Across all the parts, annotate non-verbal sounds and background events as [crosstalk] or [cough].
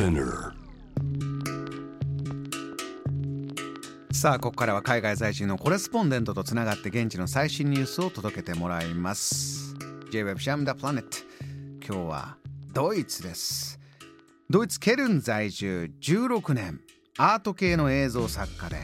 Spinner さあここからは海外在住のコレスポンデントとつながって現地の最新ニュースを届けてもらいます。J-Web シャムダプラネット今日はドイツです。ドイツケルン在住16年アート系の映像作家で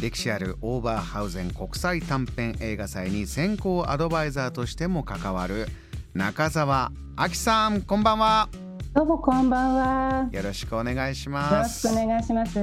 歴史あるオーバーハウゼン国際短編映画祭に先行アドバイザーとしても関わる中澤明さんこんばんは。どうもこんばんは。よろしくお願いしよろしますくお願いします。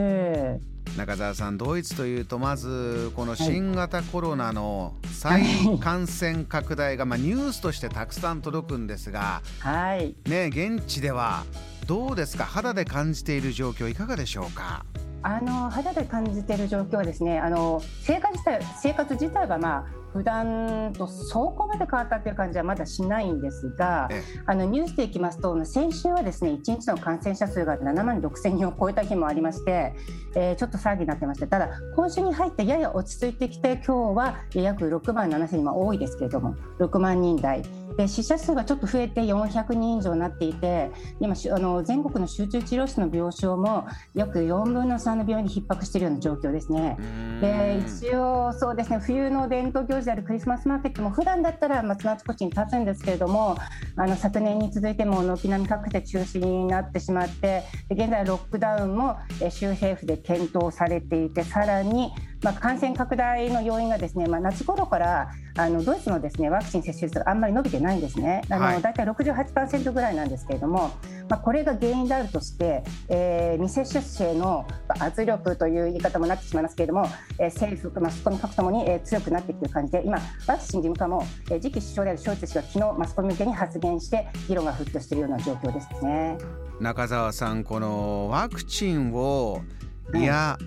中澤さんドイツというとまずこの新型コロナの再感染拡大が、まあ、ニュースとしてたくさん届くんですが、はい。ね、現地ではどうですか？肌で感じている状況いかがでしょうか？あの肌で感じている状況はですね、あの生活自体生活自体はまあ普段とそこまで変わったっていう感じはまだしないんですがえ、あのニュースでいきますと先週はですね1日の感染者数が7万6千人を超えた日もありまして、えーちょっと騒ぎになってまして、ただ今週に入ってやや落ち着いてきて今日は約6万7千人、まあ多いですけれども6万人台。で死者数がちょっと増えて400人以上になっていて今しあの全国の集中治療室の病床も約4分の3の病院に逼迫しているような状況ですね。で一応そうですね冬の伝統行事であるクリスマスマーケットも普段だったら松のあちこちに立つんですけれどもあの昨年に続いても軒並み各地で中止になってしまってで現在ロックダウンもえ州政府で検討されていてさらにまあ、感染拡大の要因がですね、まあ、夏頃からあのドイツのですねワクチン接種率があんまり伸びてないんですね、あのはい。大体68%ぐらいなんですけれども、まあ、これが原因であるとして、えー未接種者への圧力という言い方もなってしまいますけれども、えー政府、マスコミ各ともに、えー強くなってきている感じで、今、ワクチン事務課も、えー次期首相であるショルツ氏が昨日マスコミ向けに発言して、議論が沸騰しているような状況ですね。中澤さんこのワクチンをいや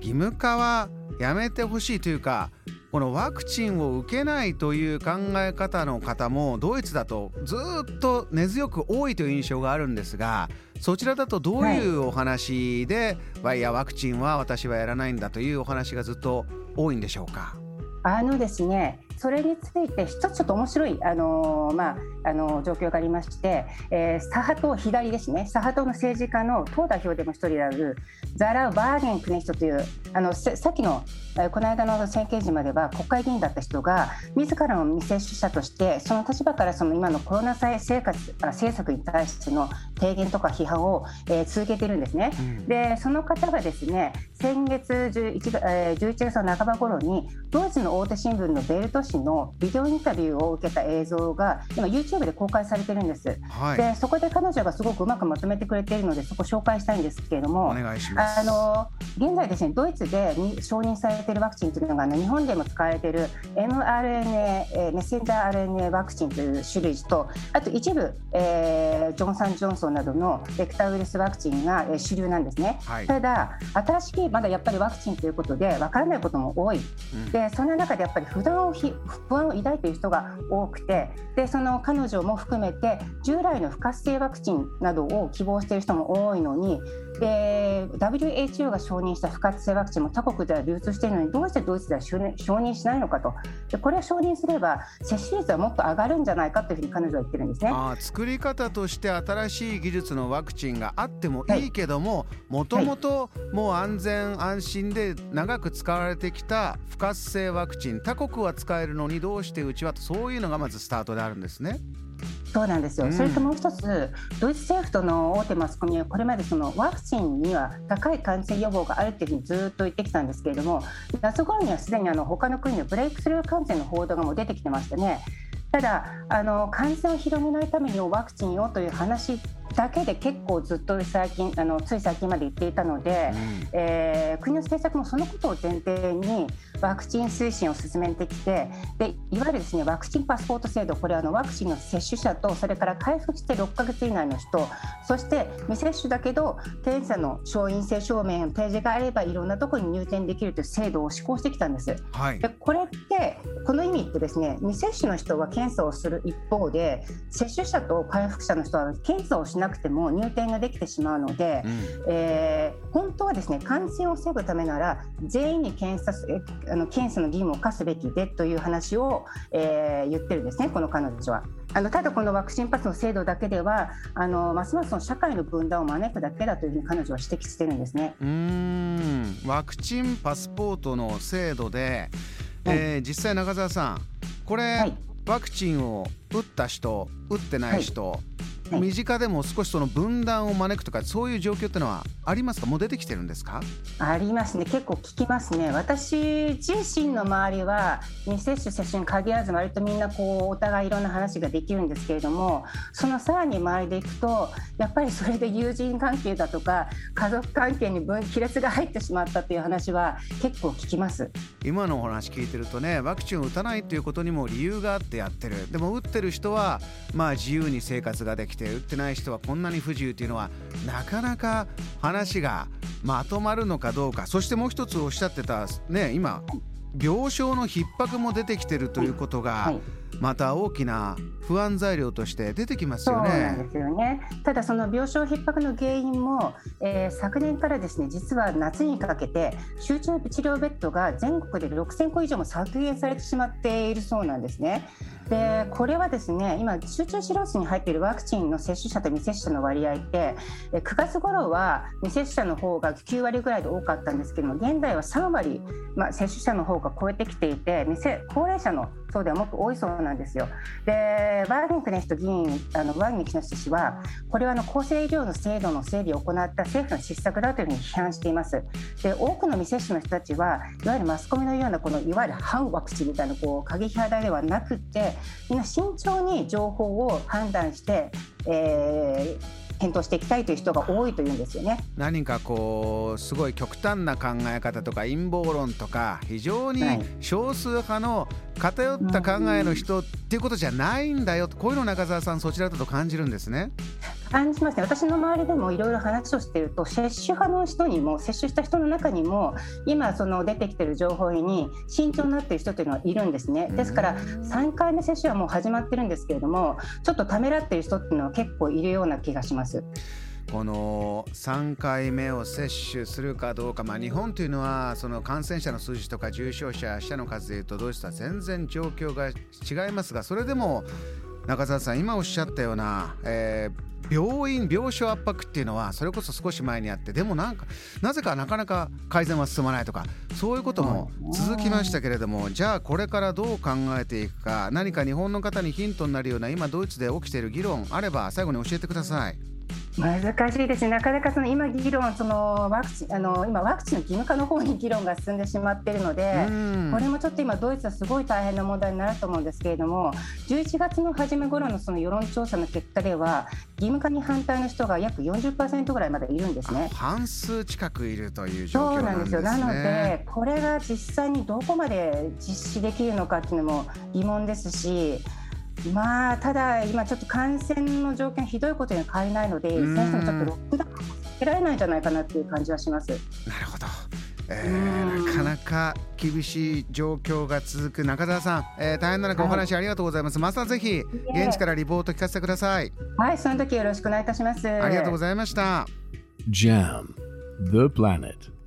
義務化はやめてほしいというかこのワクチンを受けないという考え方の方もドイツだとずっと根強く多いという印象があるんですがそちらだとどういうお話で、わいやワクチンは私はやらないんだというお話がずっと多いんでしょうか？あのですね、それについて一つちょっと面白い、あのーまああのー状況がありまして、えー、左派党左ですね、左派党の政治家の党代表でも一人であるザラウ・バーゲン・クネヒトというあのせさっきの、えーこの間の選挙時までは国会議員だった人が自らの未接種者としてその立場からその今のコロナ生活あ政策に対しての提言とか批判を、えー続けているんですね。でその方がですね先月 11, がえー11月の半ば頃にドイツの大手新聞のベルト紙のビデオインタビューを受けた映像が今 YouTube で公開されてるんです。はい。でそこで彼女がすごくうまくまとめてくれているのでそこ紹介したいんですけれどもお願いします。あの現在ですねドイツでに承認されているワクチンというのがあの日本でも使われている mRNA、えーメッセンジャー RNA ワクチンという種類とあと一部、えージョンソン・ジョンソンなどのベクターウイルスワクチンが、えー主流なんですね。はい。ただ新しいまだやっぱりワクチンということでわからないことも多い、うん。でそんな中でやっぱり不安をひ不安を抱いている人が多くてでその彼女も含めて従来の不活性ワクチンなどを希望している人も多いのにで WHO が承認した不活性ワクチンも他国では流通しているのにどうしてドイツでは承認しないのかとでこれを承認すれば接種率はもっと上がるんじゃないかというふうに彼女は言ってるんですね。あー作り方として新しい技術のワクチンがあってもいいけどももともともう安全安心で長く使われてきた不活性ワクチン他国は使えるのにどうしてうちはとそういうのがまずスタートであるんですね。そうなんですよ、うんそれともう一つ、ドイツ政府との大手マスコミはこれまでそのワクチンには高い感染予防があるっていうふうにずっと言ってきたんですけれども、夏頃にはすでにあの他の国のブレイクスルー感染の報道がもう出てきてましたね。ただあの感染を広げないためにワクチンをという話だけで結構ずっと最近あのつい最近まで言っていたので、えー国の政策もそのことを前提にワクチン推進を進めてきてでいわゆるですねワクチンパスポート制度これはあのワクチンの接種者とそれから回復して6ヶ月以内の人そして未接種だけど検査の承認性証明の提示があればいろんなところに入店できるという制度を施行してきたんです。はいでこれってこの意味ってですね未接種の人は検査をする一方で接種者と回復者の人は検査をししなくても入店ができてしまうので、うん、えー、本当はですね感染を防ぐためなら全員に検査あの検査の義務を課すべきでという話を、えー、言ってるんですねこの彼女は。あのただこのワクチンパスの制度だけではあのますますの社会の分断を招くだけだというふうに彼女は指摘してるんですね。うん。ワクチンパスポートの制度で、えー、実際中澤さんこれ、はい、ワクチンを打った人打ってない人、はい [laughs] 身近でも少しその分断を招くとかそういう状況ってのはありますか？もう出てきてるんですか？ありますね。結構聞きますね。私自身の周りは未接種接種に限らず割とみんなこうお互いいろんな話ができるんですけれどもそのさらに周りでいくとやっぱりそれで友人関係だとか家族関係に分亀裂が入ってしまったという話は結構聞きます。今のお話聞いてるとねワクチンを打たないということにも理由があってやってる。でも打ってる人はまあ自由に生活ができて打ってない人はこんなに不自由というのはなかなか話がまとまるのかどうかそしてもう一つおっしゃってたね今病床の逼迫も出てきてるということが、はいまた大きな不安材料として出てきますよね。そうなんですよねただその病床逼迫の原因も、えー、昨年からですね実は夏にかけて集中治療ベッドが全国で6000個以上も削減されてしまっているそうなんですね。でこれはですね今集中治療室に入っているワクチンの接種者と未接種者の割合って9月頃は未接種者の方が9割ぐらいで多かったんですけども現在は3割、まあ、接種者の方が超えてきていて高齢者の層ではもっと多いそうなんですよ。でワーニンクネスト議員あのワーニンクネス氏はこれはあの厚生医療の制度の整備を行った政府の失策だというふうに批判しています。で多くの未接種の人たちはいわゆるマスコミのようなこのいわゆる反ワクチンみたいなこう過激派ではなくてみんな慎重に情報を判断して、えー検討していきたいという人が多いというんですよね。何かこうすごい極端な考え方とか陰謀論とか非常に少数派の偏った考えの人っていうことじゃないんだよ。こういうの中澤さんそちらだと感じるんですね。感じますね。私の周りでもいろいろ話をしていると接種派の人にも接種した人の中にも今その出てきている情報に慎重になっている人というのはいるんですね。ですから3回目接種はもう始まってるんですけれどもちょっとためらっている人っていうのは結構いるような気がします。この3回目を接種するかどうか、まあ、日本というのはその感染者の数字とか重症者、死者の数でいうとドイツとは全然状況が違いますがそれでも中澤さん今おっしゃったような、えー病院病床圧迫っていうのはそれこそ少し前にあってでもなんかなぜかなかなか改善は進まないとかそういうことも続きましたけれどもじゃあこれからどう考えていくか何か日本の方にヒントになるような今ドイツで起きている議論あれば最後に教えてください。難しいですね、なかなかその今、議論そのワクチンあの今、ワクチンの義務化の方に議論が進んでしまっているので、これもちょっと今、ドイツはすごい大変な問題になると思うんですけれども、11月の初め頃のその世論調査の結果では、義務化に反対の人が約40%ぐらいまでいるんですね。半数近くいるという状況なんですよなので、これが実際にどこまで実施できるのかっていうのも疑問ですし。まあただ今ちょっと感染の条件ひどいことには変わりないので先生もちょっとロックダウン避けられないんじゃないかなっていう感じはします。なるほど。えー、なかなか厳しい状況が続く中澤さん、えー、大変な中お話ありがとうございます、はい、またぜひ現地からリポート聞かせてください。はいその時よろしくお願いいたします。ありがとうございました。JAM The Planet